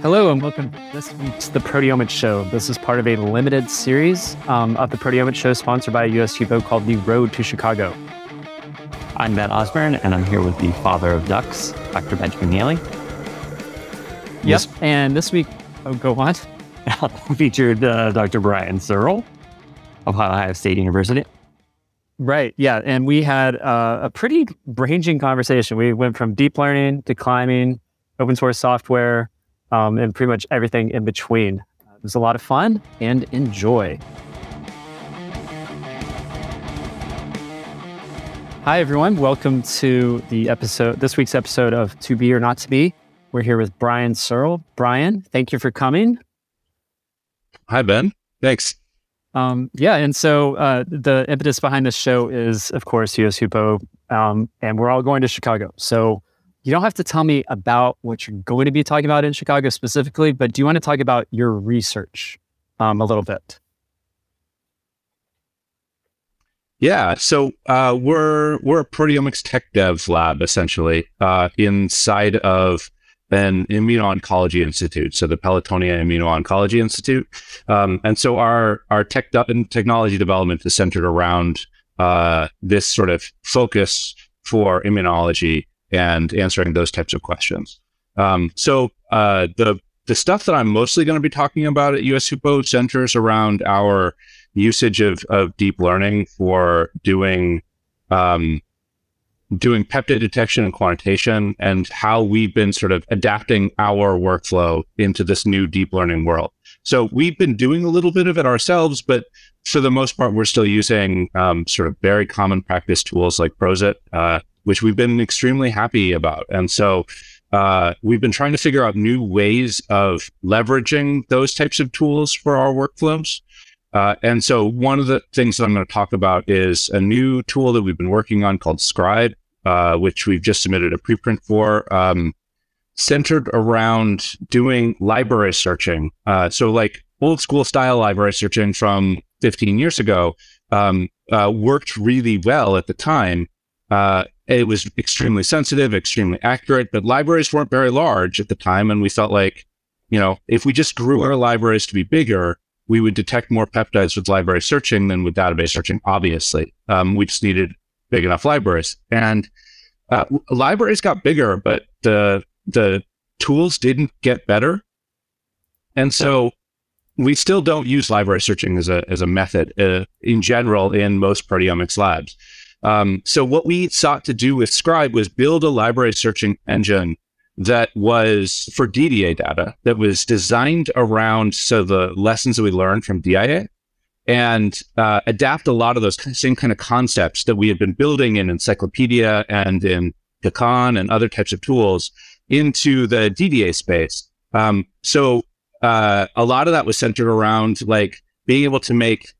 Hello and welcome to this week's The Proteomics Show. This is part of a limited series um, of The Proteomics Show sponsored by a US HUPO called The Road to Chicago. I'm Matt Orsburn, and I'm here with the father of ducks, Dr. Benjamin Neely. Yep, this, and this week, oh, go on. featured uh, Dr. Brian Searle of Ohio State University. Right. Yeah. And we had uh, a pretty ranging conversation. We went from deep learning to climbing, open source software, um, and pretty much everything in between. It was a lot of fun and enjoy. Hi, everyone. Welcome to the episode, this week's episode of To Be or Not to Be. We're here with Brian Searle. Brian, thank you for coming. Hi, Ben. Thanks. Um, yeah, and so uh, the impetus behind this show is, of course, US HUPO, um, and we're all going to Chicago. So you don't have to tell me about what you're going to be talking about in Chicago specifically, but do you want to talk about your research um, a little bit? Yeah, so uh, we're we're a proteomics tech dev lab essentially uh, inside of an immuno-oncology institute, so the Pelotonia Immuno-Oncology Institute, um, and so our our tech and technology development is centered around uh, this sort of focus for immunology and answering those types of questions. Um, so uh, the the stuff that I'm mostly going to be talking about at US HUPO centers around our usage of, of deep learning for doing um, doing peptide detection and quantitation and how we've been sort of adapting our workflow into this new deep learning world. So we've been doing a little bit of it ourselves, but for the most part, we're still using um, sort of very common practice tools like Prosit uh, which we've been extremely happy about. And so uh, we've been trying to figure out new ways of leveraging those types of tools for our workflows. Uh, and so one of the things that I'm going to talk about is a new tool that we've been working on called Scribe, uh, which we've just submitted a preprint for, um, centered around doing library searching. Uh, so like old school style library searching from 15 years ago um, uh, worked really well at the time. It was extremely sensitive, extremely accurate, but libraries weren't very large at the time. And we felt like, you know, if we just grew our libraries to be bigger, we would detect more peptides with library searching than with database searching, obviously. Um, we just needed big enough libraries. And uh, libraries got bigger, but the, the tools didn't get better. And so we still don't use library searching as a, as a method uh, in general in most proteomics labs. Um, so what we sought to do with Scribe was build a library searching engine that was for DDA data that was designed around so the lessons that we learned from DIA and uh, adapt a lot of those same kind of concepts that we had been building in Encyclopedia and in Kakan and other types of tools into the DDA space. Um, so uh, a lot of that was centered around like being able to make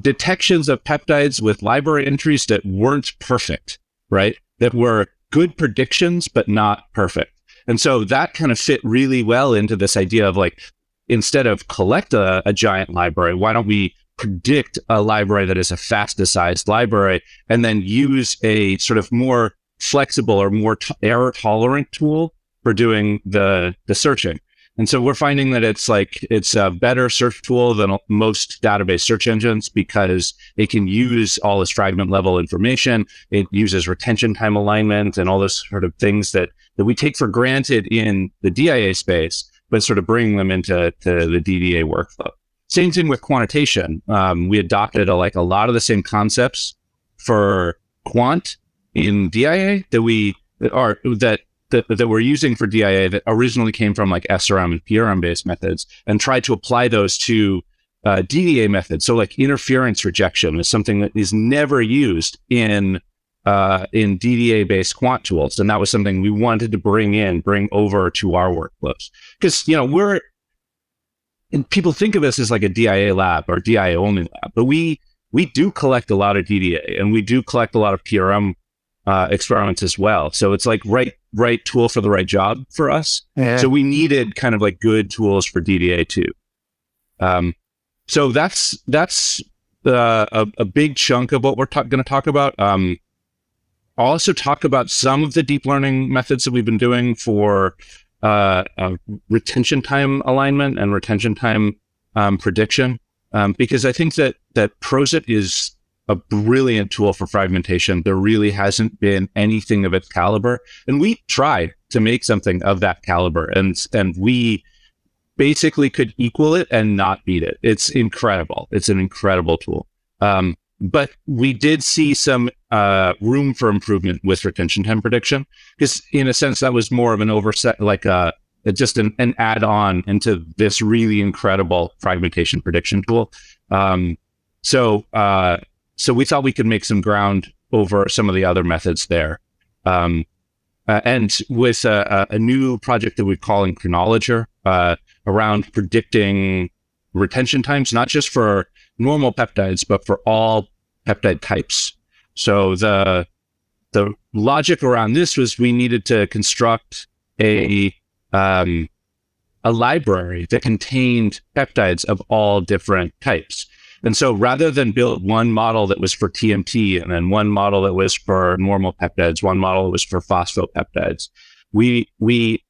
detections of peptides with library entries that weren't perfect, right? That were good predictions, but not perfect. And so that kind of fit really well into this idea of like, instead of collect a, a giant library, why don't we predict a library that is a FASTA sized library and then use a sort of more flexible or more t- error tolerant tool for doing the, the searching. And so we're finding that it's like it's a better search tool than most database search engines because it can use all this fragment level information. It uses retention time alignment and all those sort of things that, that we take for granted in the DIA space, but sort of bringing them into the DDA workflow. Same thing with quantitation. Um, we adopted a, like a lot of the same concepts for quant in DIA that we are that that, that we're using for DIA that originally came from like SRM and PRM based methods and tried to apply those to uh, DDA methods. So like interference rejection is something that is never used in uh, in DDA based quant tools, and that was something we wanted to bring in, bring over to our workflows because you know we're and people think of us as like a DIA lab or DIA only lab, but we we do collect a lot of DDA and we do collect a lot of PRM uh, experiments as well. So it's like right right tool for the right job for us. Yeah. So we needed kind of like good tools for DDA too. Um, so that's that's uh, a, a big chunk of what we're ta- going to talk about. Um, I'll also talk about some of the deep learning methods that we've been doing for uh, uh, retention time alignment and retention time um, prediction, um, because I think that that Prosit is a brilliant tool for fragmentation. There really hasn't been anything of its caliber, and we tried to make something of that caliber, and and we basically could equal it and not beat it. It's incredible. It's an incredible tool. Um, but we did see some uh, room for improvement with retention time prediction because, in a sense, that was more of an oversight, like a uh, just an, an add-on into this really incredible fragmentation prediction tool. Um, so, uh, so we thought we could make some ground over some of the other methods there. Um, uh, and with a, a, new project that we're calling Chronologer uh, around predicting retention times, not just for normal peptides, but for all peptide types. So the the logic around this was we needed to construct a um, a library that contained peptides of all different types. And so rather than build one model that was for TMT and then one model that was for normal peptides, one model that was for phosphopeptides, we we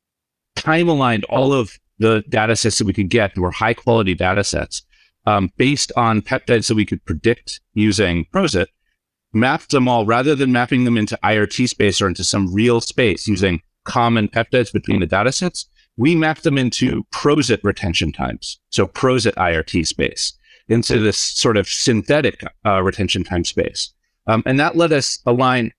time aligned all of the data sets that we could get that were high quality data sets um, based on peptides that we could predict using Prosit, mapped them all rather than mapping them into IRT space or into some real space using common peptides between the data sets. We mapped them into Prosit retention times. So Prosit IRT space into this sort of synthetic uh, retention time space. Um, and that let us align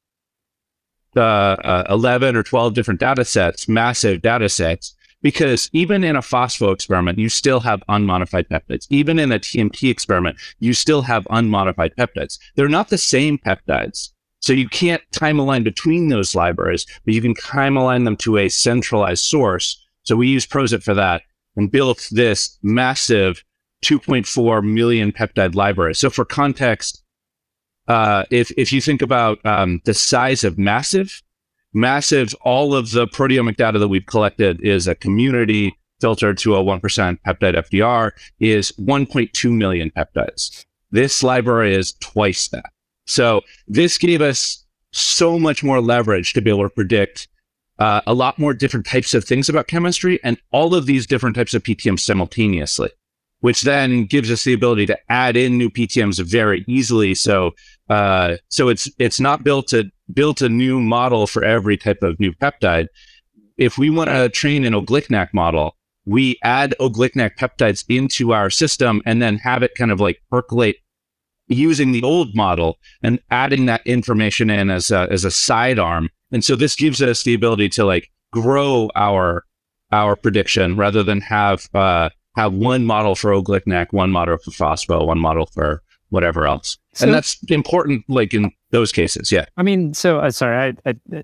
the uh, 11 or 12 different data sets, massive data sets, because even in a phospho experiment, you still have unmodified peptides. Even in a TMT experiment, you still have unmodified peptides. They're not the same peptides. So you can't time align between those libraries, but you can time align them to a centralized source. So we use Prosit for that and built this massive 2.4 million peptide library. So for context, uh, if if you think about um, the size of MassIVE, MassIVE, all of the proteomic data that we've collected is a community filtered to a 1% peptide FDR is 1.2 million peptides. This library is twice that. So this gave us so much more leverage to be able to predict uh, a lot more different types of things about chemistry and all of these different types of PTMs simultaneously, which then gives us the ability to add in new PTMs very easily. So, uh, so it's it's not built to built a new model for every type of new peptide. If we want to train an O-GlcNAc model, we add O-GlcNAc peptides into our system and then have it kind of like percolate using the old model and adding that information in as a, as a sidearm. And so this gives us the ability to like grow our our prediction rather than have uh, have one model for O-GlcNAc, one model for Phospho, one model for whatever else. So, and that's important, like in those cases. Yeah. I mean, so uh, sorry, I, I,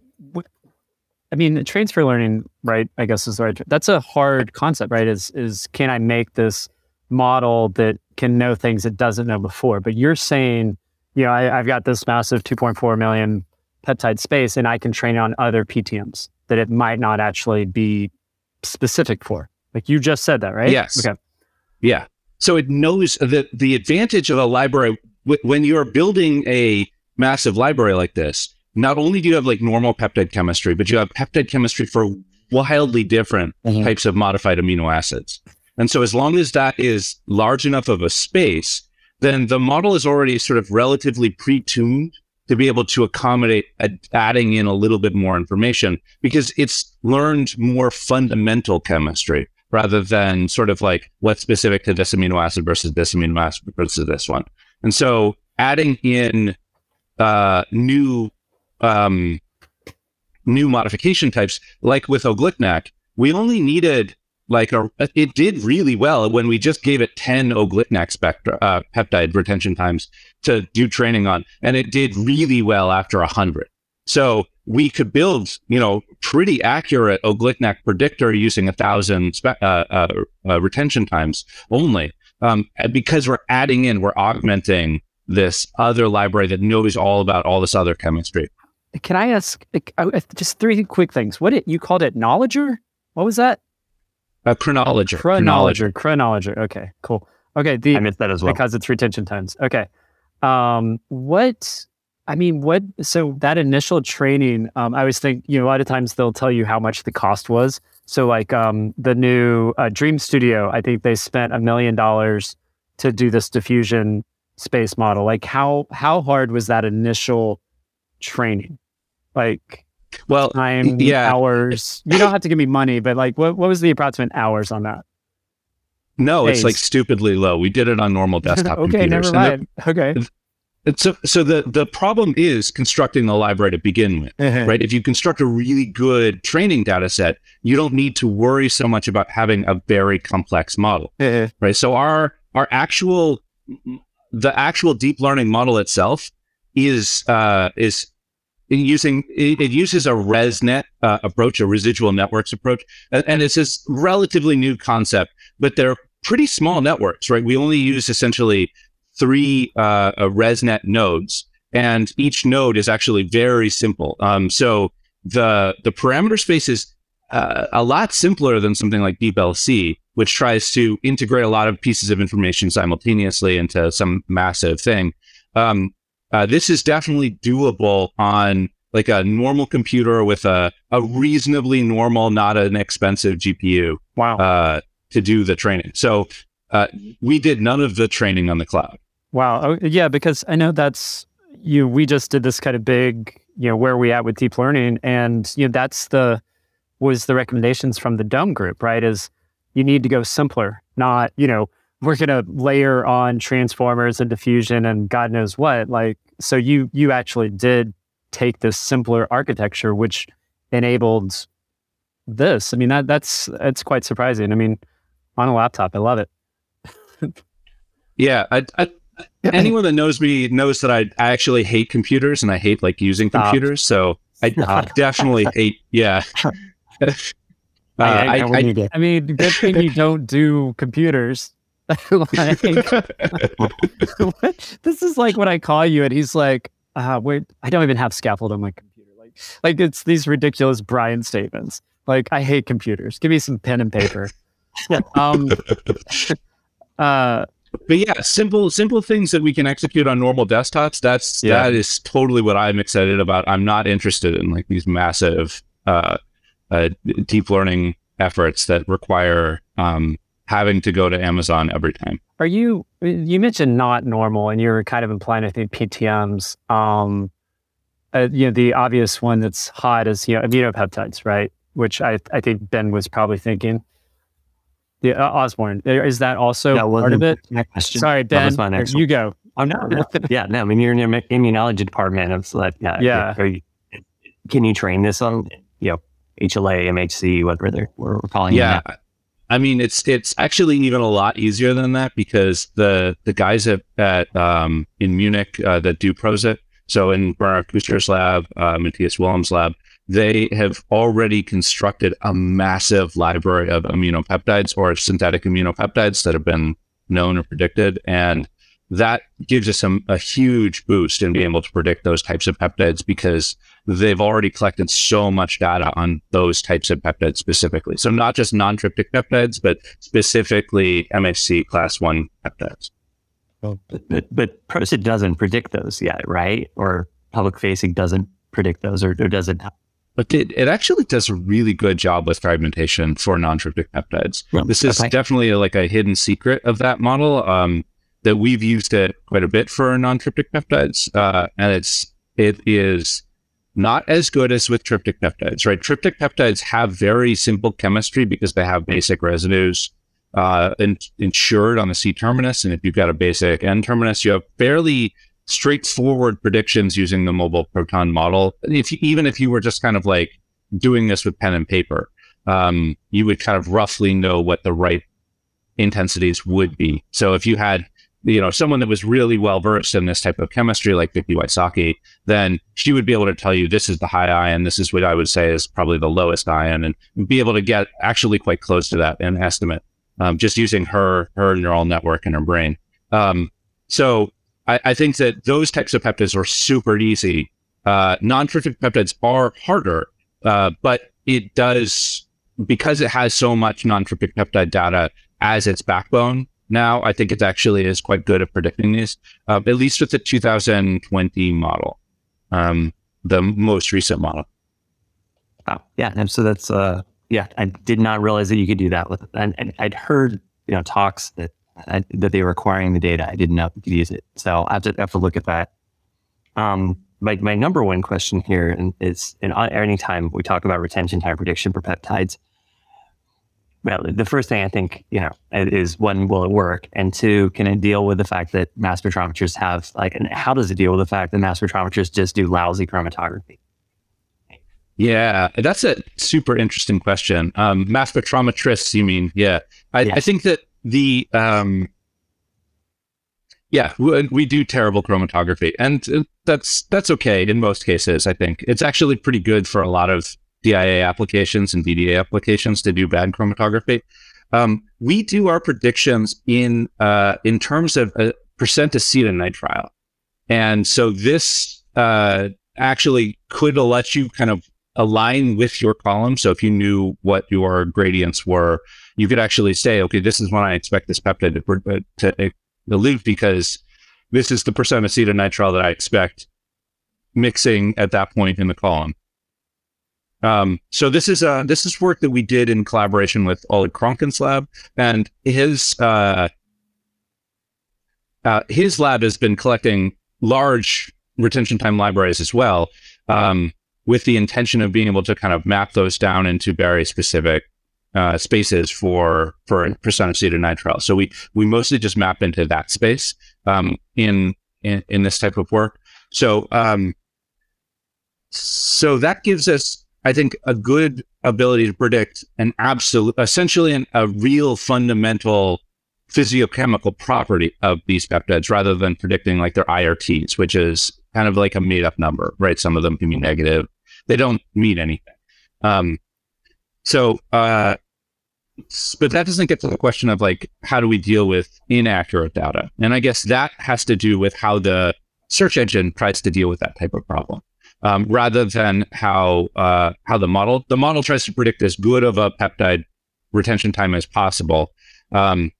I mean, transfer learning, right? I guess is the right. That's a hard concept, right? Is is can I make this model that can know things it doesn't know before? But you're saying, you know, I, I've got this massive 2.4 million peptide space, and I can train on other PTMs that it might not actually be specific for. Like you just said that, right? Yes. Okay. Yeah. So it knows that the advantage of a library when you're building a massive library like this, not only do you have like normal peptide chemistry, but you have peptide chemistry for wildly different mm-hmm. types of modified amino acids. And so as long as that is large enough of a space, then the model is already sort of relatively pre-tuned to be able to accommodate adding in a little bit more information because it's learned more fundamental chemistry rather than sort of like what's specific to this amino acid versus this amino acid versus this one. And so adding in uh, new um, new modification types, like with O-GlcNAc, we only needed like a, it did really well when we just gave it 10 O-GlcNAc spectra, uh, peptide retention times to do training on. And it did really well after 100. So we could build, you know, pretty accurate O-GlcNAc predictor using a thousand spe- uh, uh, uh, retention times only, um, because we're adding in, we're augmenting this other library that knows all about all this other chemistry. Can I ask uh, just three quick things? What it you called it? Knowledger? What was that? A chronologer. Chronologer. Chronologer. Okay, cool. Okay, the I missed that as well because it's retention times. Okay, um, what I mean, what? So that initial training, um, I always think, you know, a lot of times they'll tell you how much the cost was. So, like um, the new uh, Dream Studio, I think they spent a million dollars to do this diffusion space model. Like, how how hard was that initial training? Like, well, time, yeah. hours. You don't have to give me money, but like, what what was the approximate hours on that? No, Days. it's like stupidly low. We did it on normal desktop okay, computers. never mind. okay. It's so, so the the problem is constructing the library to begin with. right? If you construct a really good training data set, you don't need to worry so much about having a very complex model, right? So our our actual the actual deep learning model itself is uh, is using it, it uses a ResNet uh, approach, a residual networks approach, and, and it's this relatively new concept, but they're pretty small networks, right? We only use essentially three uh, uh, ResNet nodes, and each node is actually very simple. Um, so the the parameter space is uh, a lot simpler than something like DeepLC, which tries to integrate a lot of pieces of information simultaneously into some massive thing. Um, uh, this is definitely doable on like a normal computer with a, a reasonably normal, not an expensive GPU Wow. uh, to do the training. So uh, we did none of the training on the cloud. Wow. Oh, yeah, because I know that's you. We just did this kind of big, you know, where are we at with deep learning, and you know, that's the was the recommendations from the Dome group, right? Is you need to go simpler, not you know, we're going to layer on transformers and diffusion and God knows what. Like, so you you actually did take this simpler architecture, which enabled this. I mean, that that's that's quite surprising. I mean, on a laptop, I love it. Yeah, I, I, anyone that knows me knows that I, I actually hate computers and I hate like using Stop. computers. So I definitely hate. Yeah. Uh, I, I, I, I mean, good thing you don't do computers. like, this is like when I call you and he's like, uh, wait, I don't even have scaffold on my computer. Like, like it's these ridiculous Brian statements. Like, I hate computers. Give me some pen and paper. um, uh, but yeah, simple simple things that we can execute on normal desktops. That's Yeah. that is totally what I'm excited about. I'm not interested in like these massive uh, uh, deep learning efforts that require um, having to go to Amazon every time. Are you? You mentioned not normal, and you're kind of implying, I think, PTMs. Um, uh, you know, the obvious one that's hot is you know immunopeptides, right? Which I I think Ben was probably thinking. The uh, Orsburn is that also that part wasn't of it? my question. Sorry, That Ben. was my next you go. Oh no, no. yeah, no. I mean, you're in the immunology department. It's like, yeah, Yeah. are you- can you train this on, you know, HLA, MHC, whatever they're we're we're calling it Yeah. now? I mean, it's it's actually even a lot easier than that because the the guys at, at um, in Munich uh, that do Prosit, so in Bernhard Kuster's lab, uh, Matthias Wilhelm's lab, they have already constructed a massive library of immunopeptides or synthetic immunopeptides that have been known or predicted, and that gives us some, a huge boost in being able to predict those types of peptides because they've already collected so much data on those types of peptides specifically. So not just non-tryptic peptides, but specifically MHC class one peptides. But, but, but doesn't predict those yet, right? Or public facing doesn't predict those, or, or doesn't. But it, it actually does a really good job with fragmentation for non-tryptic peptides. This is okay. definitely like a hidden secret of that model. Um, that we've used it quite a bit for non-tryptic peptides, uh, and it's it is not as good as with tryptic peptides. Right, tryptic peptides have very simple chemistry because they have basic residues uh, in, insured on the C terminus, and if you've got a basic N terminus, you have fairly straightforward predictions using the mobile proton model. If you, even if you were just kind of like doing this with pen and paper, um, you would kind of roughly know what the right intensities would be. So if you had, you know, someone that was really well versed in this type of chemistry, like Vicky Wysocki, then she would be able to tell you this is the high ion, this is what I would say is probably the lowest ion, and be able to get actually quite close to that in estimate, um, just using her her neural network in her brain. Um, so I, I think that those types of peptides are super easy. Uh, non-tryptic peptides are harder, uh, but it does because it has so much non-tryptic peptide data as its backbone. Now, I think it actually is quite good at predicting these, uh, at least with the 2020 model. um, the most recent model. Wow. Yeah. And so that's, uh, yeah, I did not realize that you could do that with, and, and I'd heard, you know, talks that, uh, that they were acquiring the data. I didn't know you could use it. So I have to, have to look at that. Um, my, my number one question here is, in any time we talk about retention time prediction for peptides, well, the first thing I think, you know, is one, will it work? And two, can it deal with the fact that mass spectrometers have like, and how does it deal with the fact that mass spectrometers just do lousy chromatography? Yeah, that's a super interesting question. Um, mass spectrometrists, you mean? Yeah, I, yeah. I think that the um, yeah, we, do terrible chromatography, and that's that's okay in most cases. I think it's actually pretty good for a lot of DIA applications and VDA applications to do bad chromatography. Um, we do our predictions in uh, in terms of a percent acetonitrile, and so this uh, actually could let you kind of align with your column. So if you knew what your gradients were, you could actually say, okay, this is when I expect this peptide to, to, to leave because this is the percent acetonitrile that I expect mixing at that point in the column. Um, so this is uh, this is work that we did in collaboration with Oleg Krokhin's lab, and his uh, uh, his lab has been collecting large retention time libraries as well. Um, with the intention of being able to kind of map those down into very specific uh, spaces for for percent acetonitrile. So we we mostly just map into that space um, in, in in this type of work. So um, so that gives us, I think, a good ability to predict an absolute, essentially an, a real fundamental physiochemical property of these peptides rather than predicting like their IRTs, which is kind of like a made up number, right? Some of them can be negative, they don't mean anything. Um, so, uh, but that doesn't get to the question of like, how do we deal with inaccurate data? And I guess that has to do with how the search engine tries to deal with that type of problem. Um, rather than how uh, how the model the model tries to predict as good of a peptide retention time as possible, um,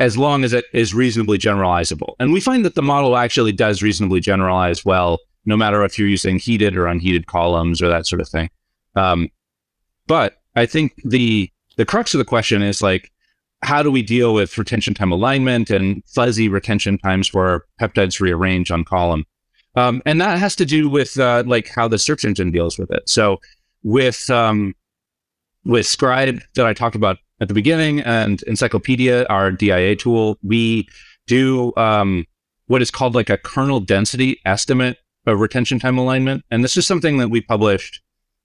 as long as it is reasonably generalizable. And we find that the model actually does reasonably generalize well no matter if you're using heated or unheated columns or that sort of thing. Um, but I think the the crux of the question is like, how do we deal with retention time alignment and fuzzy retention times where peptides rearrange on column? Um, and that has to do with uh, like how the search engine deals with it. So with um, with Scribe that I talked about at the beginning and Encyclopedia, our DIA tool, we do um, what is called like a kernel density estimate of retention time alignment. And this is something that we published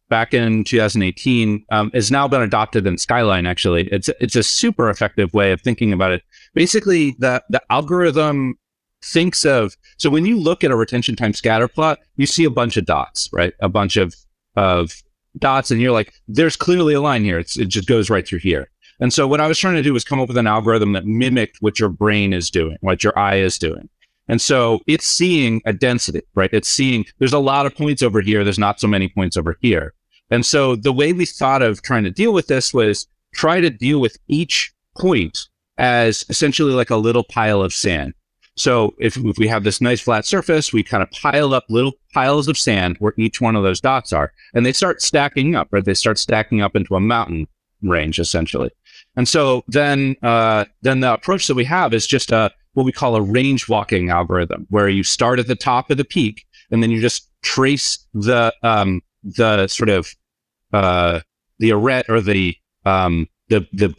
back in 2018. Um, has now been adopted in Skyline. Actually, it's it's a super effective way of thinking about it. Basically, the the algorithm thinks of so when you look at a retention time scatter plot, you see a bunch of dots, right? A bunch of of dots, and you're like, there's clearly a line here. It's, it just goes right through here. And so what I was trying to do was come up with an algorithm that mimicked what your brain is doing, what your eye is doing. And so it's seeing a density, right? It's seeing there's a lot of points over here. There's not so many points over here. And so the way we thought of trying to deal with this was try to deal with each point as essentially like a little pile of sand. So if, if we have this nice flat surface, we kind of pile up little piles of sand where each one of those dots are, and they start stacking up, right? They start stacking up into a mountain range essentially. And so then, uh, then the approach that we have is just a what we call a range walking algorithm, where you start at the top of the peak and then you just trace the um, the sort of uh, the arret or the um, the the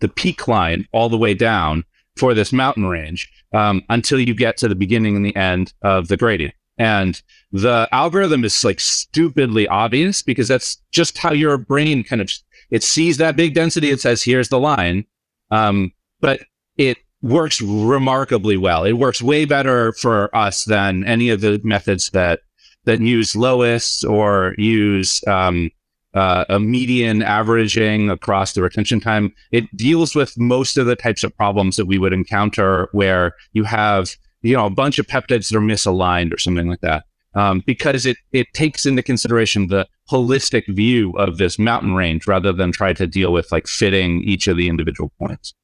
the peak line all the way down for this mountain range um, until you get to the beginning and the end of the gradient. And the algorithm is like stupidly obvious because that's just how your brain kind of it sees that big density. It says, "Here's the line," um, but it works remarkably well. It works way better for us than any of the methods that that use LOESS or use um, uh, a median averaging across the retention time. It deals with most of the types of problems that we would encounter where you have you know a bunch of peptides that are misaligned or something like that. Um, because it it takes into consideration the holistic view of this mountain range rather than try to deal with like fitting each of the individual points.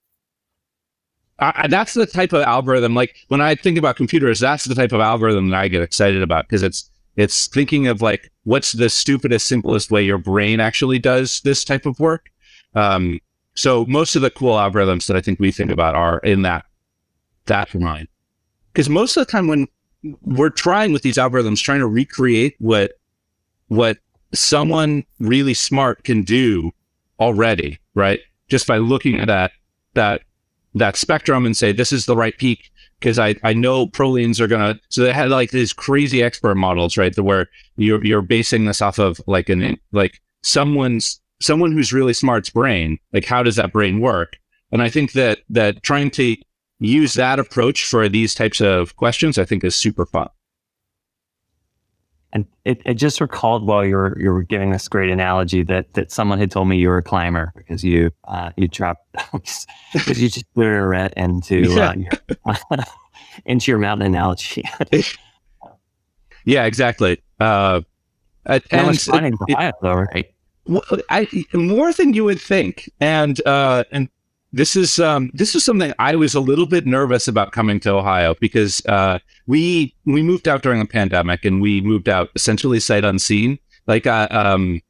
I, that's the type of algorithm. Like when I think about computers, that's the type of algorithm that I get excited about because it's it's thinking of like what's the stupidest, simplest way your brain actually does this type of work. Um, so most of the cool algorithms that I think we think about are in that that line. Because most of the time when we're trying with these algorithms, trying to recreate what what someone really smart can do already, right? Just by looking at that that that spectrum and say this is the right peak because I, I know prolines are gonna so they had like these crazy expert models right where you're you're basing this off of like an like someone's someone who's really smart's brain like how does that brain work and I think that that trying to use that approach for these types of questions I think is super fun and it, it just recalled while you were you were giving this great analogy that that someone had told me you were a climber because you uh, you dropped because you just threw a rat into yeah. uh, your, into your mountain analogy. yeah, exactly. Uh, and it's funny it, though, right? Well, I, more than you would think, and uh, and this is um, this is something I was a little bit nervous about coming to Ohio because uh, we we moved out during the pandemic and we moved out essentially sight unseen. Like uh, um,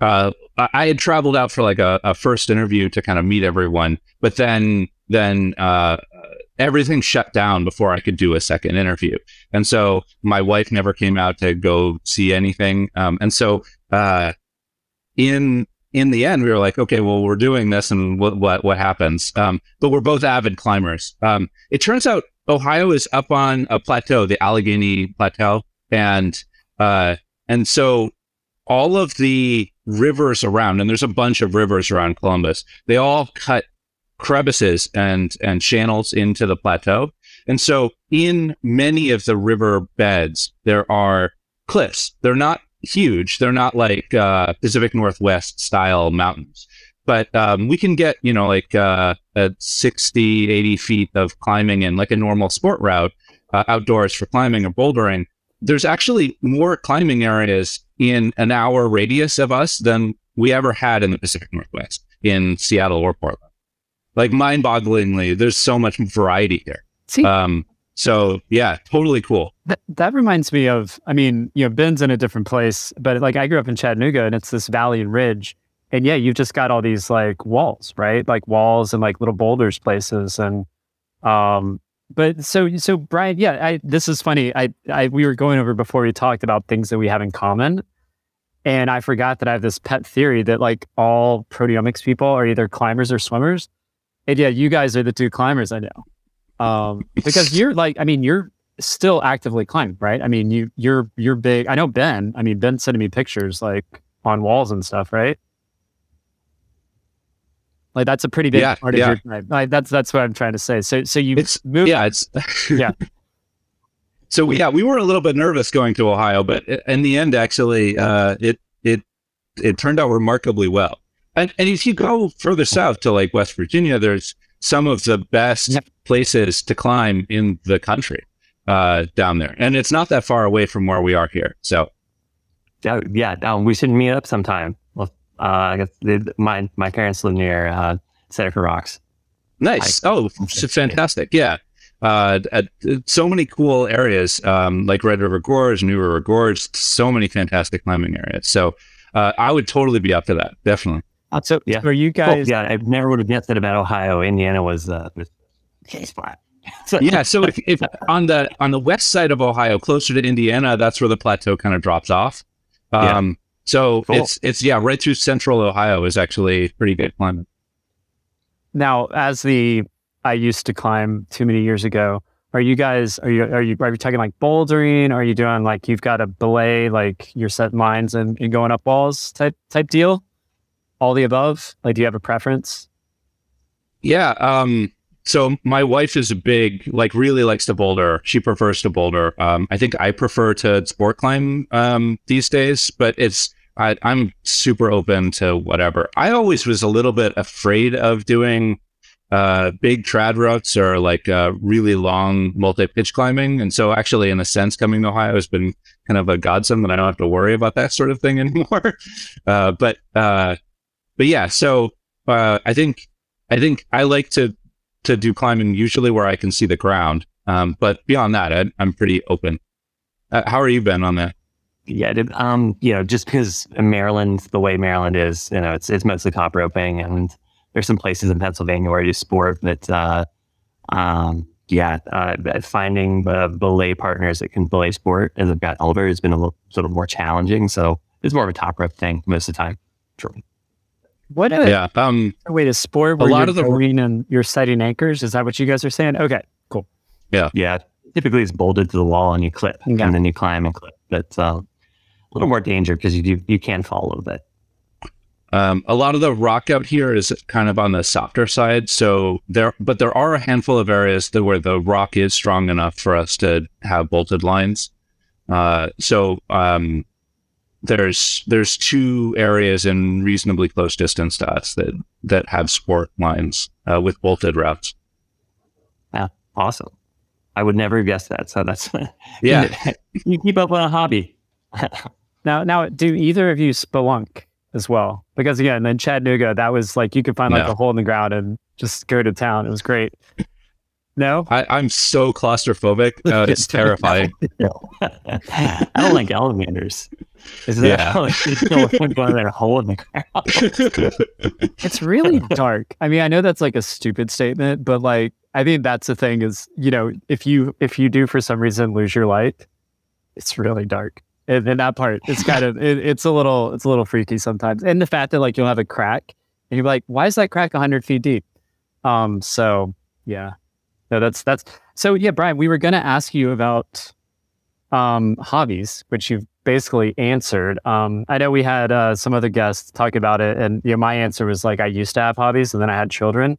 uh, I had traveled out for like a, a, first interview to kind of meet everyone, but then then uh, everything shut down before I could do a second interview, and so my wife never came out to go see anything, um, and so uh, in in the end, we were like, okay, well, we're doing this, and what what what happens? Um, but we're both avid climbers. Um, it turns out Ohio is up on a plateau, the Allegheny Plateau, and uh, and so all of the rivers around, and there's a bunch of rivers around Columbus. They all cut crevices and and channels into the plateau, and so in many of the river beds, there are cliffs. They're not huge. They're not like uh, Pacific Northwest style mountains, but um, we can get, you know, like uh, 60, 80 feet of climbing in like a normal sport route uh, outdoors for climbing or bouldering. There's actually more climbing areas in an hour radius of us than we ever had in the Pacific Northwest in Seattle or Portland. Like mind bogglingly, there's so much variety here. See, um, so yeah, totally cool. That, that reminds me of, I mean, you know, Ben's in a different place, but like I grew up in Chattanooga and it's this valley and ridge. And yeah, you've just got all these like walls, right? Like walls and like little boulders places. And, um, but so, so Brian, yeah, I, this is funny. I, I, we were going over before we talked about things that we have in common. And I forgot that I have this pet theory that like all proteomics people are either climbers or swimmers. And yeah, you guys are the two climbers I know um, because you're like, I mean, you're still actively climbing, right? I mean, you you're you're big. I know Ben. I mean, Ben sending me pictures like on walls and stuff, right? Like that's a pretty big yeah, part yeah. of your Like that's that's what I'm trying to say. So so you it's moved, yeah it's yeah. So yeah, we were a little bit nervous going to Ohio, but in the end, actually, uh, it it it turned out remarkably well. And and if you go further south to like West Virginia, there's some of the best places to climb in the country uh, down there, and it's not that far away from where we are here. So, yeah, yeah, um, we should meet up sometime. Well, uh, I guess they, my my parents live near uh, Seneca Rocks. Nice. I, oh, fantastic. Yeah. Uh, at, so many cool areas um, like Red River Gorge, New River Gorge, so many fantastic climbing areas. So uh, I would totally be up for that. Definitely. Uh, so, yeah. for you guys, cool. yeah, I never would have guessed that about Ohio. Indiana was uh, spot. yeah, so if, if on the on the west side of Ohio, closer to Indiana, that's where the plateau kind of drops off. Um, yeah. So cool. it's it's yeah, right through central Ohio is actually pretty good climate. Now, as the I used to climb too many years ago, are you guys are you are you are you talking like bouldering? Are you doing like you've got a belay like you're setting lines and, and going up walls type type deal? All the above? Like, do you have a preference? Yeah. Um, so my wife is a big, like, really likes to boulder. She prefers to boulder. Um, I think I prefer to sport climb um, these days, but it's I, am super open to whatever. I always was a little bit afraid of doing uh, big trad routes or like uh, really long multi-pitch climbing, and so actually, in a sense, coming to Ohio has been kind of a godsend that I don't have to worry about that sort of thing anymore. Uh, but uh, but yeah, so uh, I think I think I like to to do climbing usually where I can see the ground. Um, but beyond that, I, I'm pretty open. Uh, how are you been on that? Yeah, um, you know, just because Maryland, the way Maryland is, you know, it's it's mostly top roping, and there's some places in Pennsylvania where you sport, but uh, um, yeah, uh, finding uh, belay partners that can belay sport as I've got older has been a little sort of more challenging. So it's more of a top rope thing most of the time. True. What a, Yeah. Um, way to sport where A lot you're of the- going and you're setting anchors? Is that what you guys are saying? Okay, cool. Yeah, Yeah. typically it's bolted to the wall and you clip, Yeah. and then you climb and clip. But uh, a little more danger because you do you can fall a little bit. Um, a lot of the rock out here is kind of on the softer side. So there, but there are a handful of areas that where the rock is strong enough for us to have bolted lines. Uh, so um, there's there's two areas in reasonably close distance to us that that have sport lines uh, with bolted routes. Yeah. Awesome. I would never have guessed that. So that's Yeah, you keep up on a hobby. Now, now, do either of you spelunk as well? Because again, in Chattanooga, that was like you could find like No. a hole in the ground and just go to town. It was great. No, I, I'm so claustrophobic. Uh, it's terrifying. I don't like elevators. Is that Yeah. like you know, when going there hole in the ground? it's really dark. I mean, I know that's like a stupid statement, but like I think that's the thing is, you know, if you if you do for some reason lose your light, it's really dark. And then that part, it's kind of it, it's a little it's a little freaky sometimes. And the fact that like you'll have a crack and you're like, why is that crack 100 feet deep? Um. So yeah, no, that's that's so yeah, Brian. We were gonna ask you about um hobbies, which you've basically answered. Um, I know we had uh, some other guests talk about it, and you know, my answer was like I used to have hobbies, and then I had children.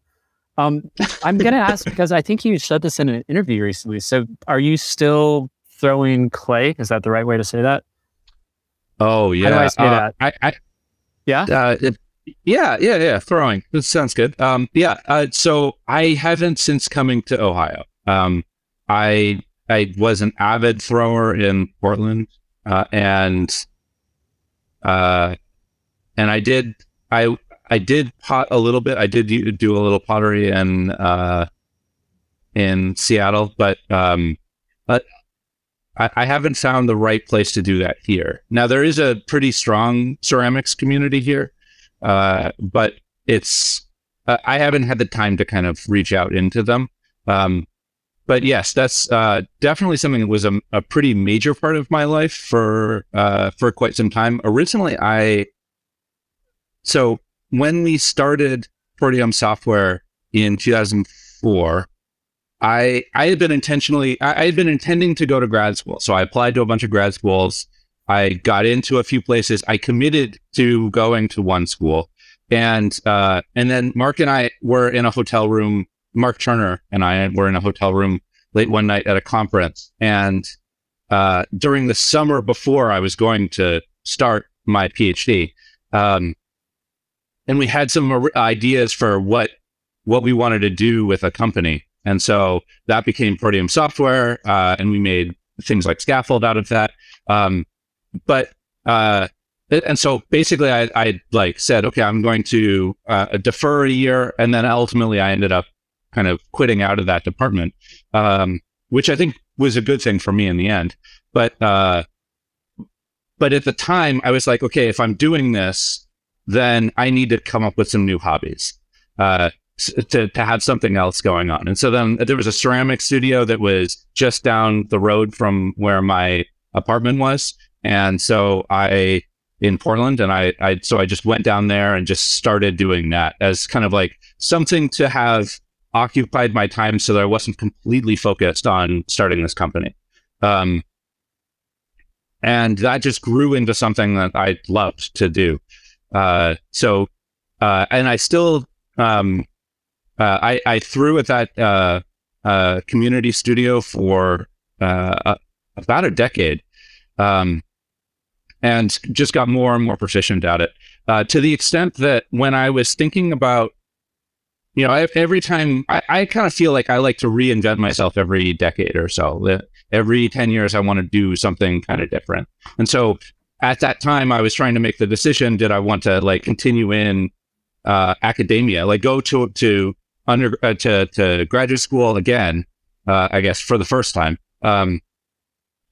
Um, I'm gonna ask because I think you said this in an interview recently. So, are you still throwing clay? Is that the right way to say that? Oh yeah. How do I say Uh, that? I, I Yeah. Uh, it, yeah, yeah, yeah. Throwing. That sounds good. Um, yeah. Uh, so I haven't since coming to Ohio. Um, I I was an avid thrower in Portland, uh, and uh, and I did I I did pot a little bit. I did do, do a little pottery in uh, in Seattle, but um, but I, I haven't found the right place to do that here. Now there is a pretty strong ceramics community here, uh, but it's uh, I haven't had the time to kind of reach out into them. Um, but yes, that's uh, definitely something that was a, a pretty major part of my life for uh, for quite some time. Originally, I so when we started Proteome Software in 2004, I I had been intentionally I, I had been intending to go to grad school, so I applied to a bunch of grad schools. I got into a few places. I committed to going to one school, and uh, and then Mark and I were in a hotel room. Mark Turner and I were in a hotel room late one night at a conference, and uh, during the summer before I was going to start my PhD, um, and we had some ideas for what what we wanted to do with a company. And so that became Proteome software, uh, and we made things like Scaffold out of that. Um, but uh, and so basically, I, I like said, okay, I'm going to uh, defer a year, and then ultimately, I ended up kind of quitting out of that department, um, which I think was a good thing for me in the end. But uh, but at the time, I was like, okay, if I'm doing this, then I need to come up with some new hobbies. Uh, to, to have something else going on. And so then there was a ceramic studio that was just down the road from where my apartment was. And so I, in Portland, and I, I, so I just went down there and just started doing that as kind of like something to have occupied my time so that I wasn't completely focused on starting this company. Um, and that just grew into something that I loved to do. Uh, so, uh, and I still, um, uh, I, I threw at that uh, uh, community studio for uh, about a decade, um, and just got more and more proficient at it. Uh, to the extent that when I was thinking about, you know, ev- every time I, I kind of feel like I like to reinvent myself every decade or so. Every ten years I want to do something kind of different, and so at that time I was trying to make the decision: did I want to like continue in uh, academia, like go to to under uh, to to graduate school again. Uh, I guess for the first time. Um,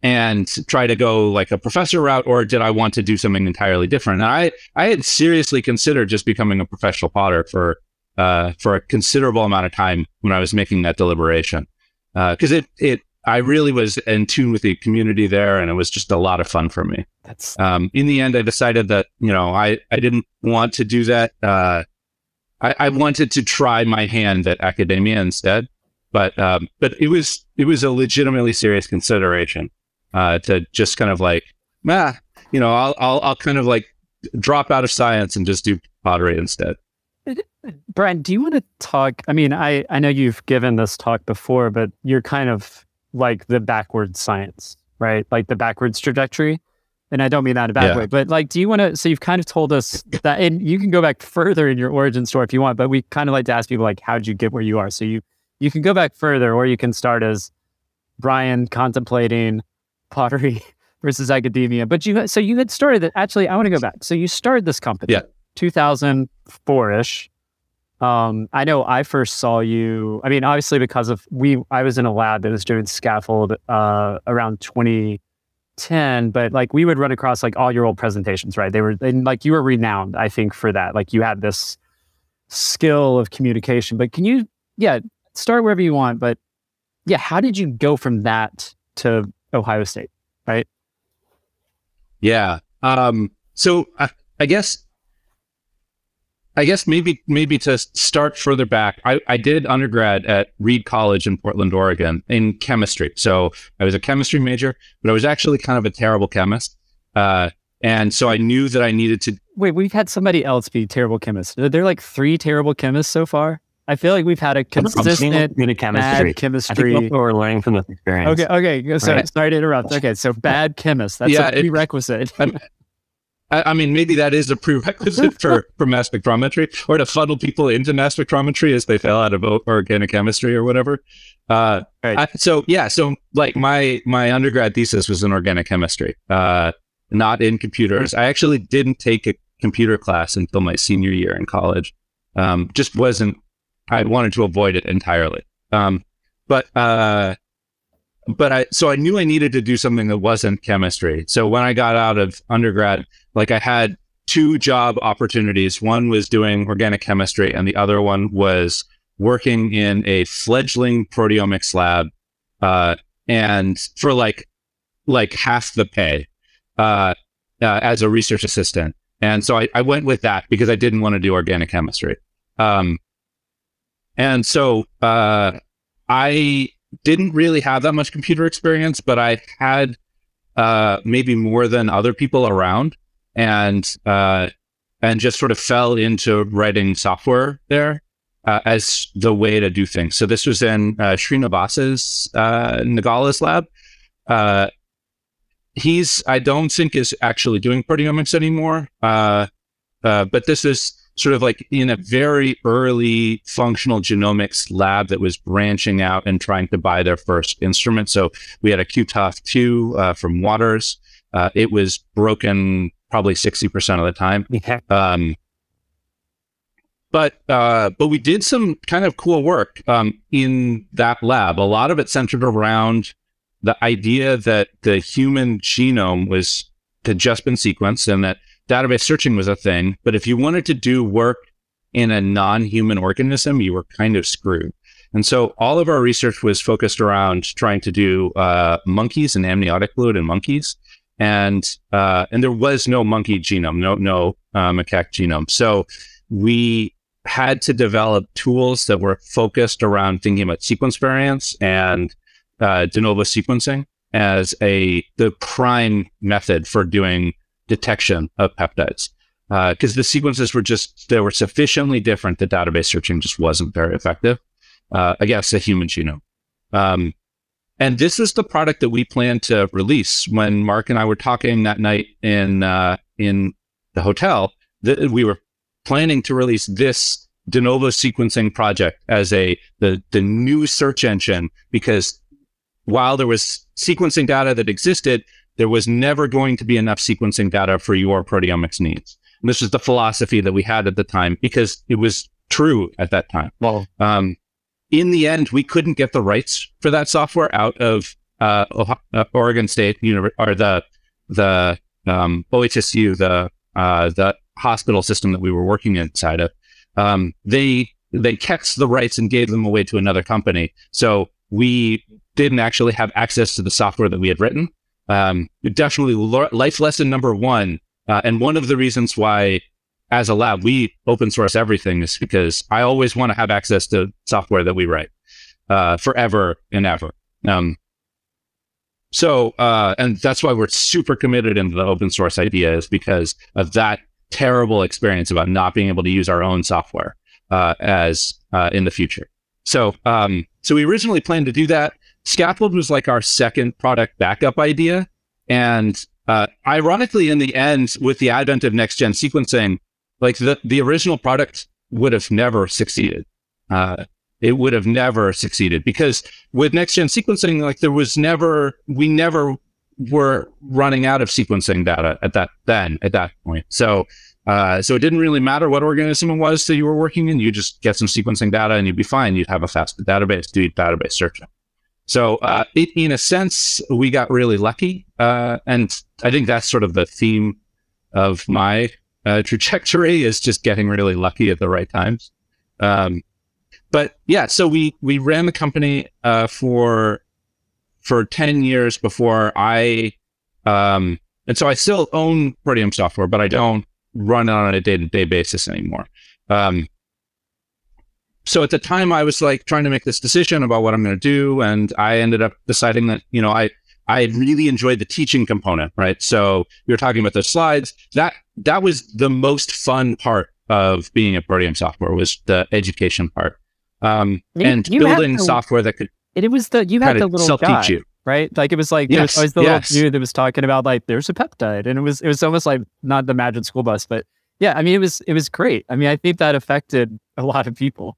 and try to go like a professor route, or did I want to do something entirely different? And I I had seriously considered just becoming a professional potter for uh, for a considerable amount of time when I was making that deliberation because uh, it it I really was in tune with the community there, and it was just a lot of fun for me. That's um, in the end, I decided that you know I I didn't want to do that. Uh, I, I wanted to try my hand at academia instead, but um, but it was it was a legitimately serious consideration uh, to just kind of like, ah, you know, I'll, I'll, I'll kind of like drop out of science and just do pottery instead. Brian, do you want to talk? I mean, I, I know you've given this talk before, but you're kind of like the backwards science, right? Like the backwards trajectory. And I don't mean that in a bad yeah. way, but like, do you want to? So you've kind of told us that, and you can go back further in your origin story if you want, but we kind of like to ask people like, how did you get where you are? So you you can go back further, or you can start as Brian contemplating pottery versus academia. But you, so you had started that. Actually, I want to go back. So you started this company, yeah, 2004 ish. Um, I know I first saw you. I mean, obviously because of we, I was in a lab that was doing scaffold uh, around 2010. But like we would run across like all your old presentations, right? They were and like you were renowned, I think, for that. Like you had this skill of communication. But can you, yeah, start wherever you want. But yeah, how did you go from that to Ohio State, right? Yeah. Um, so I, I guess I guess maybe maybe to start further back, I, I did undergrad at Reed College in Portland, Oregon, in chemistry. So I was a chemistry major, but I was actually kind of a terrible chemist. Uh, and so I knew that I needed to. Wait, we've had somebody else be terrible chemist. There are there like three terrible chemists so far? I feel like we've had a consistent good chemistry. Bad chemistry. I think we're learning from this experience. Okay, okay. So right. sorry to interrupt. Okay, so bad chemist. That's yeah, a prerequisite. It, I, I, mean, maybe that is a prerequisite for, for mass spectrometry, or to funnel people into mass spectrometry as they fail out of organic chemistry or whatever. Uh, right. I, so yeah, so like my my undergrad thesis was in organic chemistry, uh, not in computers. I actually didn't take a computer class until my senior year in college. Um, just wasn't I wanted to avoid it entirely. Um, but uh, but I so I knew I needed to do something that wasn't chemistry. So when I got out of undergrad, like I had two job opportunities. One was doing organic chemistry, and the other one was working in a fledgling proteomics lab, uh, and for like like half the pay uh, uh, as a research assistant. And so I, I, went with that because I didn't want to do organic chemistry. Um, and so uh, I didn't really have that much computer experience, but I had uh, maybe more than other people around, and uh, and just sort of fell into writing software there uh, as the way to do things. So this was in uh, Srinivas's uh, Nagalla's lab. Uh, he's I don't think is actually doing proteomics anymore, uh, uh, but this is sort of like in a very early functional genomics lab that was branching out and trying to buy their first instrument. So we had a QTOF 2 uh, from Waters. Uh, it was broken probably 60% of the time. Yeah. Um, but uh, but we did some kind of cool work um, in that lab. A lot of it centered around the idea that the human genome was had just been sequenced and that database searching was a thing. But if you wanted to do work in a non human organism, you were kind of screwed. And so all of our research was focused around trying to do uh, monkeys and amniotic fluid in monkeys. And uh, and there was no monkey genome, no no uh, macaque genome. So we had to develop tools that were focused around thinking about sequence variants and uh, de novo sequencing as a the prime method for doing detection of peptides because uh, the sequences were just they were sufficiently different that database searching just wasn't very effective uh, against the human genome. Um, and this is the product that we plan to release. When Mark and I were talking that night in uh, in the hotel, th- we were planning to release this de novo sequencing project as a the the new search engine because while there was sequencing data that existed, there was never going to be enough sequencing data for your proteomics needs. And this was the philosophy that we had at the time because it was true at that time. Well, Um, in the end, we couldn't get the rights for that software out of uh, uh, Oregon State Univer- or the the um, OHSU, the uh, the hospital system that we were working inside of. Um, they they kept the rights and gave them away to another company. So we didn't actually have access to the software that we had written. Um, definitely life lesson number one, uh, and one of the reasons why as a lab, we open source everything is because I always want to have access to software that we write uh, forever and ever. Um, so, uh, and that's why we're super committed into the open source idea is because of that terrible experience about not being able to use our own software uh, as uh, in the future. So, um, so we originally planned to do that. Scaffold was like our second product backup idea, and uh, ironically, in the end, with the advent of next gen sequencing, like the, the original product would have never succeeded. Uh, it would have never succeeded because with next gen sequencing, like there was never, we never were running out of sequencing data at that then at that point. So, uh, so it didn't really matter what organism it was that you were working in. You just get some sequencing data and you'd be fine. You'd have a fast database, do database searching. So, uh, it, in a sense, we got really lucky, uh, and I think that's sort of the theme of my uh, trajectory is just getting really lucky at the right times. Um, but yeah, so we we ran the company uh, for for ten years before I, um, and so I still own Proteome software, but I don't run it on a day to day basis anymore. Um, so at the time, I was like trying to make this decision about what I'm going to do, and I ended up deciding that you know I I really enjoyed the teaching component, right? So we were talking about the slides. That that was the most fun part of being a Proteome software was the education part, um, You- and you building to- software that could it was the you had the little self guy, you. right? Like it was like there was always the yes. little dude that was talking about like there's a peptide, and it was it was almost like not the Magic School Bus, but yeah, I mean it was it was great. I mean I think that affected a lot of people.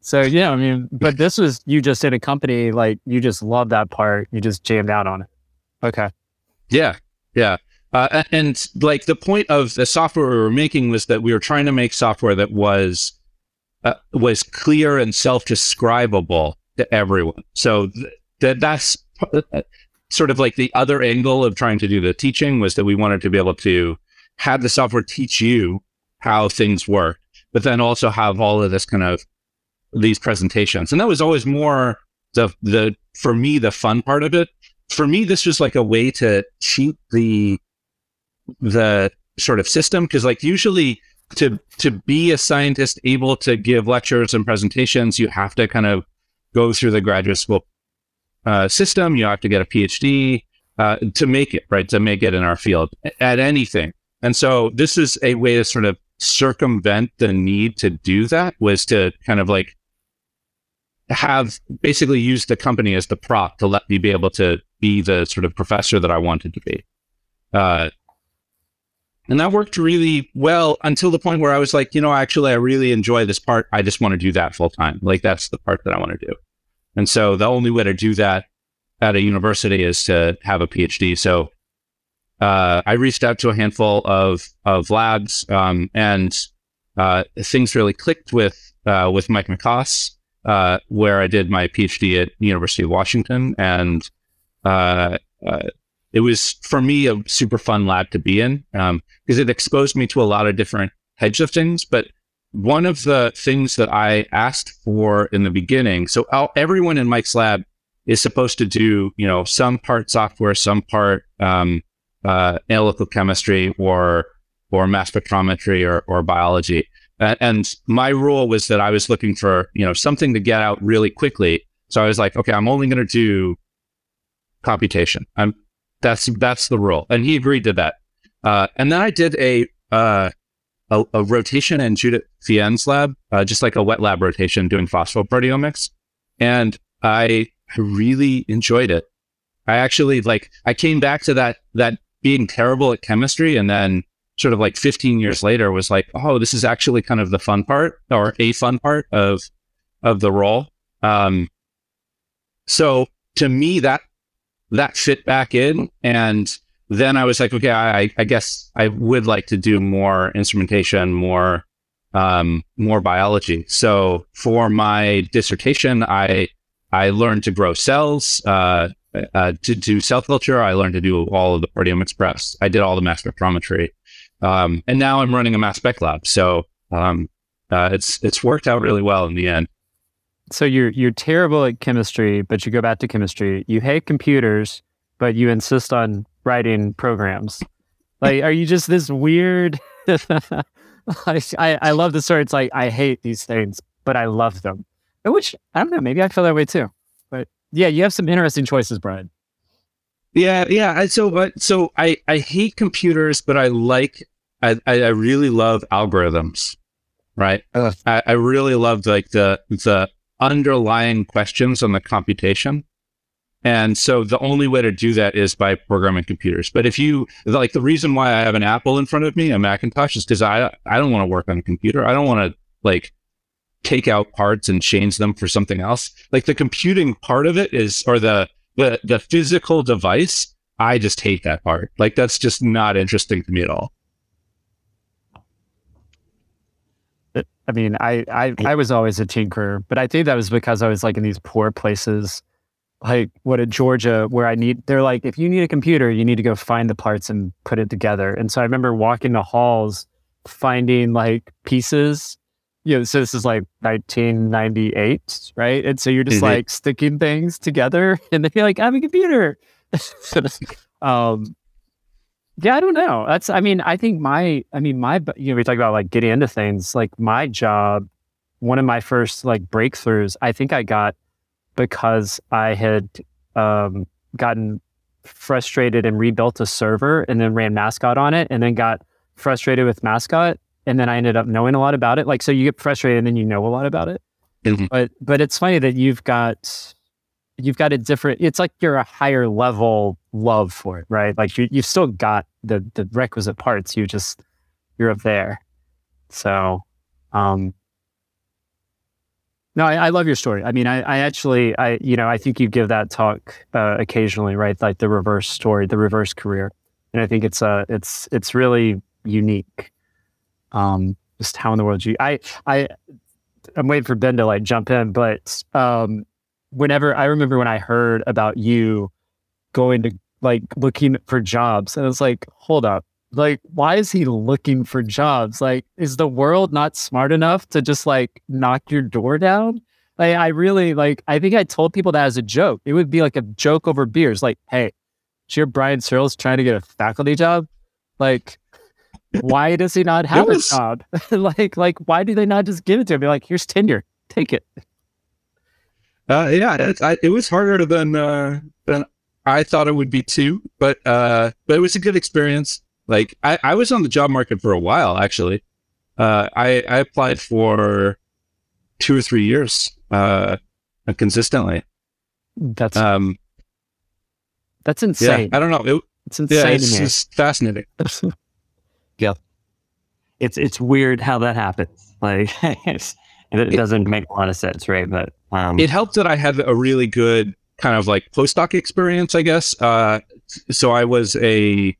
So yeah, I mean, but this was you just in a company like you just love that part, you just jammed out on it. Okay. Yeah, yeah. Uh, and like the point of the software we were making was that we were trying to make software that was uh, was clear and self-describable to everyone. So th- that that's uh, sort of like the other angle of trying to do the teaching was that we wanted to be able to have the software teach you how things work, but then also have all of this kind of these presentations. And that was always more the the for me the fun part of it for me, this was like a way to cheat the the sort of system because, like, usually to to be a scientist able to give lectures and presentations, you have to kind of go through the graduate school uh, system. You have to get a PhD uh, to make it right to make it in our field at anything. And so this is a way to sort of circumvent the need to do that. Was to kind of like have basically used the company as the prop to let me be able to be the sort of professor that I wanted to be. Uh, and that worked really well until the point where I was like, you know, actually, I really enjoy this part. I just want to do that full time. Like, that's the part that I want to do. And so the only way to do that at a university is to have a PhD. So uh, I reached out to a handful of, of labs um, and uh, things really clicked with, uh, with Mike McCoss, uh, where I did my PhD at University of Washington. And uh, uh, it was for me a super fun lab to be in because it exposed me to a lot of different types of things. But one of the things that I asked for in the beginning, so all, everyone in Mike's lab is supposed to do, you know, some part software, some part um, uh, analytical chemistry, or or mass spectrometry, or, or biology. And my rule was that I was looking for, you know, something to get out really quickly. So I was like, okay, I'm only going to do computation. I'm that's that's the rule, and he agreed to that. Uh, and then I did a uh, a, a rotation in Judit Villén's lab, uh, just like a wet lab rotation, doing phosphoproteomics, and I really enjoyed it. I actually like I came back to that that being terrible at chemistry, and then sort of like 15 years later was like, oh, this is actually kind of the fun part or a fun part of of the role. Um, so to me, that that fit back in, and then I was like, okay, I, I guess I would like to do more instrumentation, more um, more biology. So for my dissertation, I I learned to grow cells. Uh, uh, to do cell culture, I learned to do all of the proteomics preps. I did all the mass spectrometry, um, and now I'm running a mass spec lab. So um, uh, it's it's worked out really well in the end. So you're you're terrible at chemistry, but you go back to chemistry. You hate computers, but you insist on writing programs. Like, are you just this weird? I, I love the story. It's like I hate these things, but I love them. Which I don't know. Maybe I feel that way too. But yeah, you have some interesting choices, Brian. Yeah, yeah. So, but so I I hate computers, but I like I I really love algorithms. Right. Uh, I, I really love like the the underlying questions on the computation. And so the only way to do that is by programming computers. But if you like the reason why I have an Apple in front of me, a Macintosh, is because I I don't want to work on a computer. I don't want to like take out parts and change them for something else. Like the computing part of it is or the the the physical device, I just hate that part. Like that's just not interesting to me at all. Uh, I mean, I, I I was always a tinkerer, but I think that was because I was like in these poor places, like what in Georgia, where I need. They're like, if you need a computer, you need to go find the parts and put it together. And so I remember walking the halls, finding like pieces. You know, so this is like 1998, right? And so you're just mm-hmm. like sticking things together, and they feel like I have a computer. um, yeah, I don't know. That's, I mean, I think my, I mean, my, you know, we talk about like getting into things. Like my job, one of my first like breakthroughs, I think I got because I had um, gotten frustrated and rebuilt a server and then ran Mascot on it and then got frustrated with Mascot. And then I ended up knowing a lot about it. Like, so you get frustrated and then you know a lot about it. Mm-hmm. But, but it's funny that you've got, you've got a different it's like you're a higher level love for it right like you, you've still got the the requisite parts you just you're up there so um no I, I love your story i mean I, I actually i you know i think you give that talk uh, occasionally right like the reverse story the reverse career and i think it's uh it's it's really unique um just how in the world you i i i'm waiting for ben to like jump in but um whenever I remember when I heard about you going to like looking for jobs, and it's like, hold up. Like, why is he looking for jobs? Like, is the world not smart enough to just like knock your door down? Like, I really like, I think I told people that as a joke. It would be like a joke over beers. Like, hey, cheer Brian Searle's trying to get a faculty job. Like, why does he not have was... a job? like, like, why do they not just give it to him? Be like, here's tenure, take it. Uh, yeah, it, I, it, was harder than uh, than I thought it would be too, but uh, but it was a good experience. Like I, I was on the job market for a while actually. Uh, I I applied for two or three years uh, consistently. That's um, that's insane. Yeah, I don't know. It, it's insane. Yeah, it's, it's fascinating. yeah, it's it's weird how that happens. Like it doesn't make a lot of sense, right? But um, it helped that I had a really good kind of like postdoc experience, I guess. Uh, so I was a,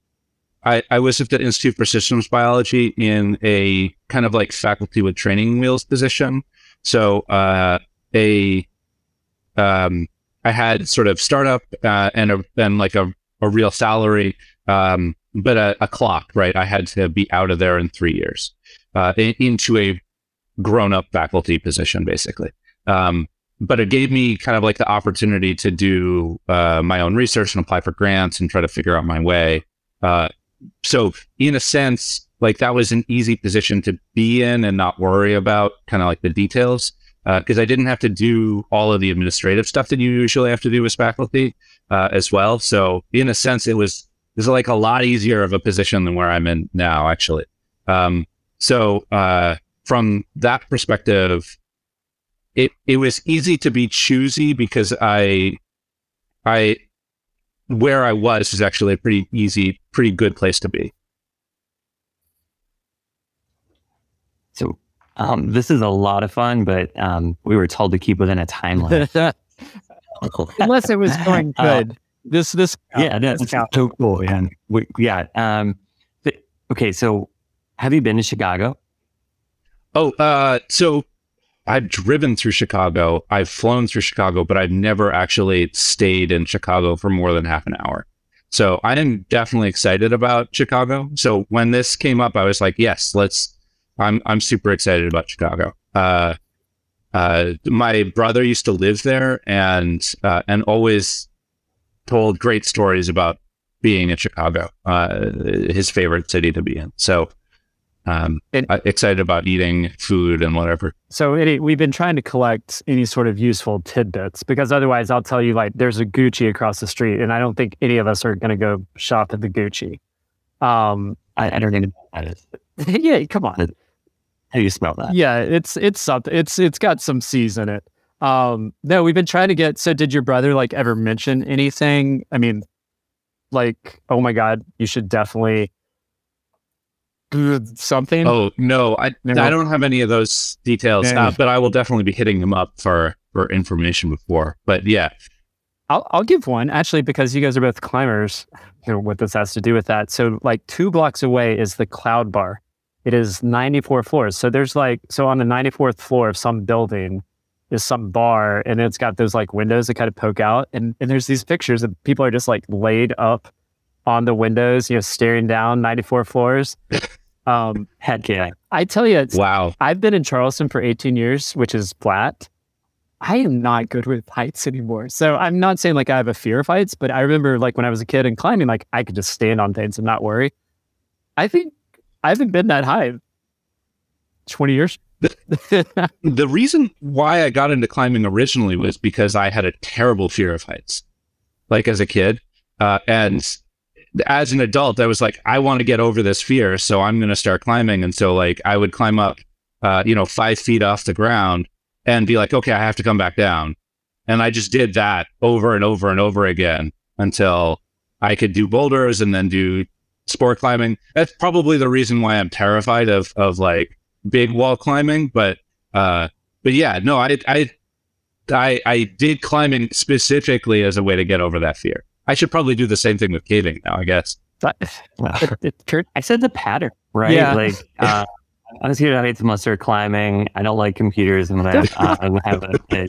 I, I was at the Institute for Systems Biology in a kind of like faculty with training wheels position. So uh, a, um, I had sort of startup uh, and a, and like a, a real salary, um, but a, a, clock, right? I had to be out of there in three years uh, into a grown up faculty position, basically. Um, but it gave me kind of like the opportunity to do uh, my own research and apply for grants and try to figure out my way. Uh, so, in a sense, like that was an easy position to be in and not worry about kind of like the details because uh, I didn't have to do all of the administrative stuff that you usually have to do as faculty uh, as well. So, in a sense, it was it was like a lot easier of a position than where I'm in now, actually. Um, so, uh, from that perspective, it it was easy to be choosy because I I where I was is actually a pretty easy, pretty good place to be. So um, this is a lot of fun, but um, we were told to keep within a timeline. Unless it was going uh, good. Uh, this this yeah, that's so cool. And we, yeah. Um, okay, so have you been to Chicago? Oh, uh, so I've driven through Chicago. I've flown through Chicago, but I've never actually stayed in Chicago for more than half an hour. So I am definitely excited about Chicago. So when this came up, I was like, yes, let's. I'm I'm super excited about Chicago. Uh, uh, my brother used to live there and uh, and always told great stories about being in Chicago, uh, his favorite city to be in. So um, And- excited about eating food and whatever. So any, we've been trying to collect any sort of useful tidbits because otherwise, I'll tell you like there's a Gucci across the street, and I don't think any of us are going to go shop at the Gucci. Um, I, I don't even know what that is. yeah, come on. How do you smell that? Yeah, it's it's something. It's it's got some C's in it. Um, no, we've been trying to get. So, did your brother like ever mention anything? I mean, like, oh my god, you should definitely do something. Oh no, I No. I don't have any of those details, uh, but I will definitely be hitting them up for for information before. But yeah, I'll I'll give one actually because you guys are both climbers. You know what this has to do with that. So, like two blocks away is the Cloud Bar. It is 94 floors. So there's like so on the 94th floor of some building is some bar and it's got those like windows that kind of poke out and, and there's these pictures of people are just like laid up on the windows, you know, staring down 94 floors. Um, Heck yeah. I tell you, it's, wow. I've been in Charleston for 18 years, which is flat. I am not good with heights anymore. So I'm not saying like I have a fear of heights, but I remember like when I was a kid and climbing, like I could just stand on things and not worry. I think I haven't been that high 20 years. The reason why I got into climbing originally was because I had a terrible fear of heights, like as a kid, uh, and as an adult, I was like, I want to get over this fear, so I'm going to start climbing. And so, like, I would climb up, uh, you know, five feet off the ground and be like, okay, I have to come back down. And I just did that over and over and over again until I could do boulders and then do sport climbing. That's probably the reason why I'm terrified of of like big wall climbing. But uh, but yeah, no, I I I I did climbing specifically as a way to get over that fear. I should probably do the same thing with caving now, I guess. Well, it, it, Kurt, I said the pattern, right? Yeah. Like, uh, I was here to hate must start climbing. I don't like computers, and when I, uh, I would have a, a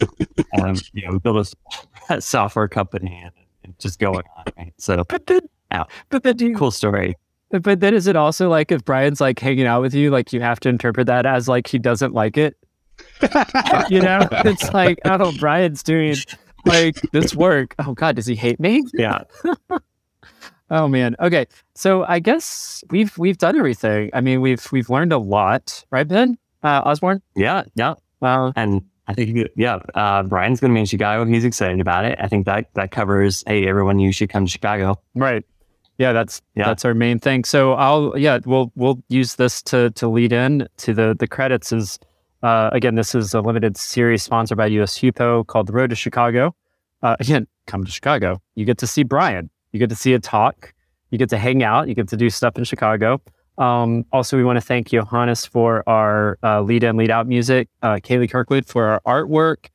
um, you know, build a software company and, and just going on. Right? So but then, Ow. but then do you, cool story. But, but then is it also like if Brian's like hanging out with you, like you have to interpret that as like he doesn't like it? you know, it's like, oh, Brian's doing like this work. Oh God, does he hate me? Yeah. Oh man. Okay. So I guess we've we've done everything. I mean, we've we've learned a lot, right, Ben? Uh, Orsburn. Yeah. Yeah. Wow. And I think, yeah, uh, Brian's going to be in Chicago. He's excited about it. I think that that covers. Hey, everyone, you should come to Chicago. Right. Yeah, that's Yeah. that's our main thing. So I'll yeah, we'll we'll use this to to lead in to the the credits is uh again, this is a limited series sponsored by US HUPO called The Road to Chicago. Uh again, come to Chicago. You get to see Brian. You get to see a talk. You get to hang out. You get to do stuff in Chicago. Um, also, we want to thank Johannes for our uh, lead in, lead out music, uh, Kaylee Kirkwood for our artwork.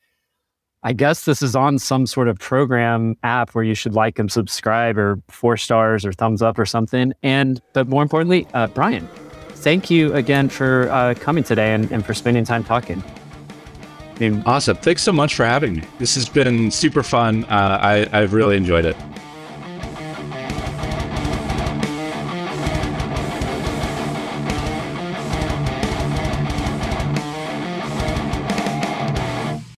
I guess this is on some sort of program app where you should like and subscribe or four stars or thumbs up or something. And, but more importantly, uh, Brian, thank you again for uh, coming today and, and for spending time talking. I mean, Awesome. Thanks so much for having me. This has been super fun. Uh, I, I've really enjoyed it.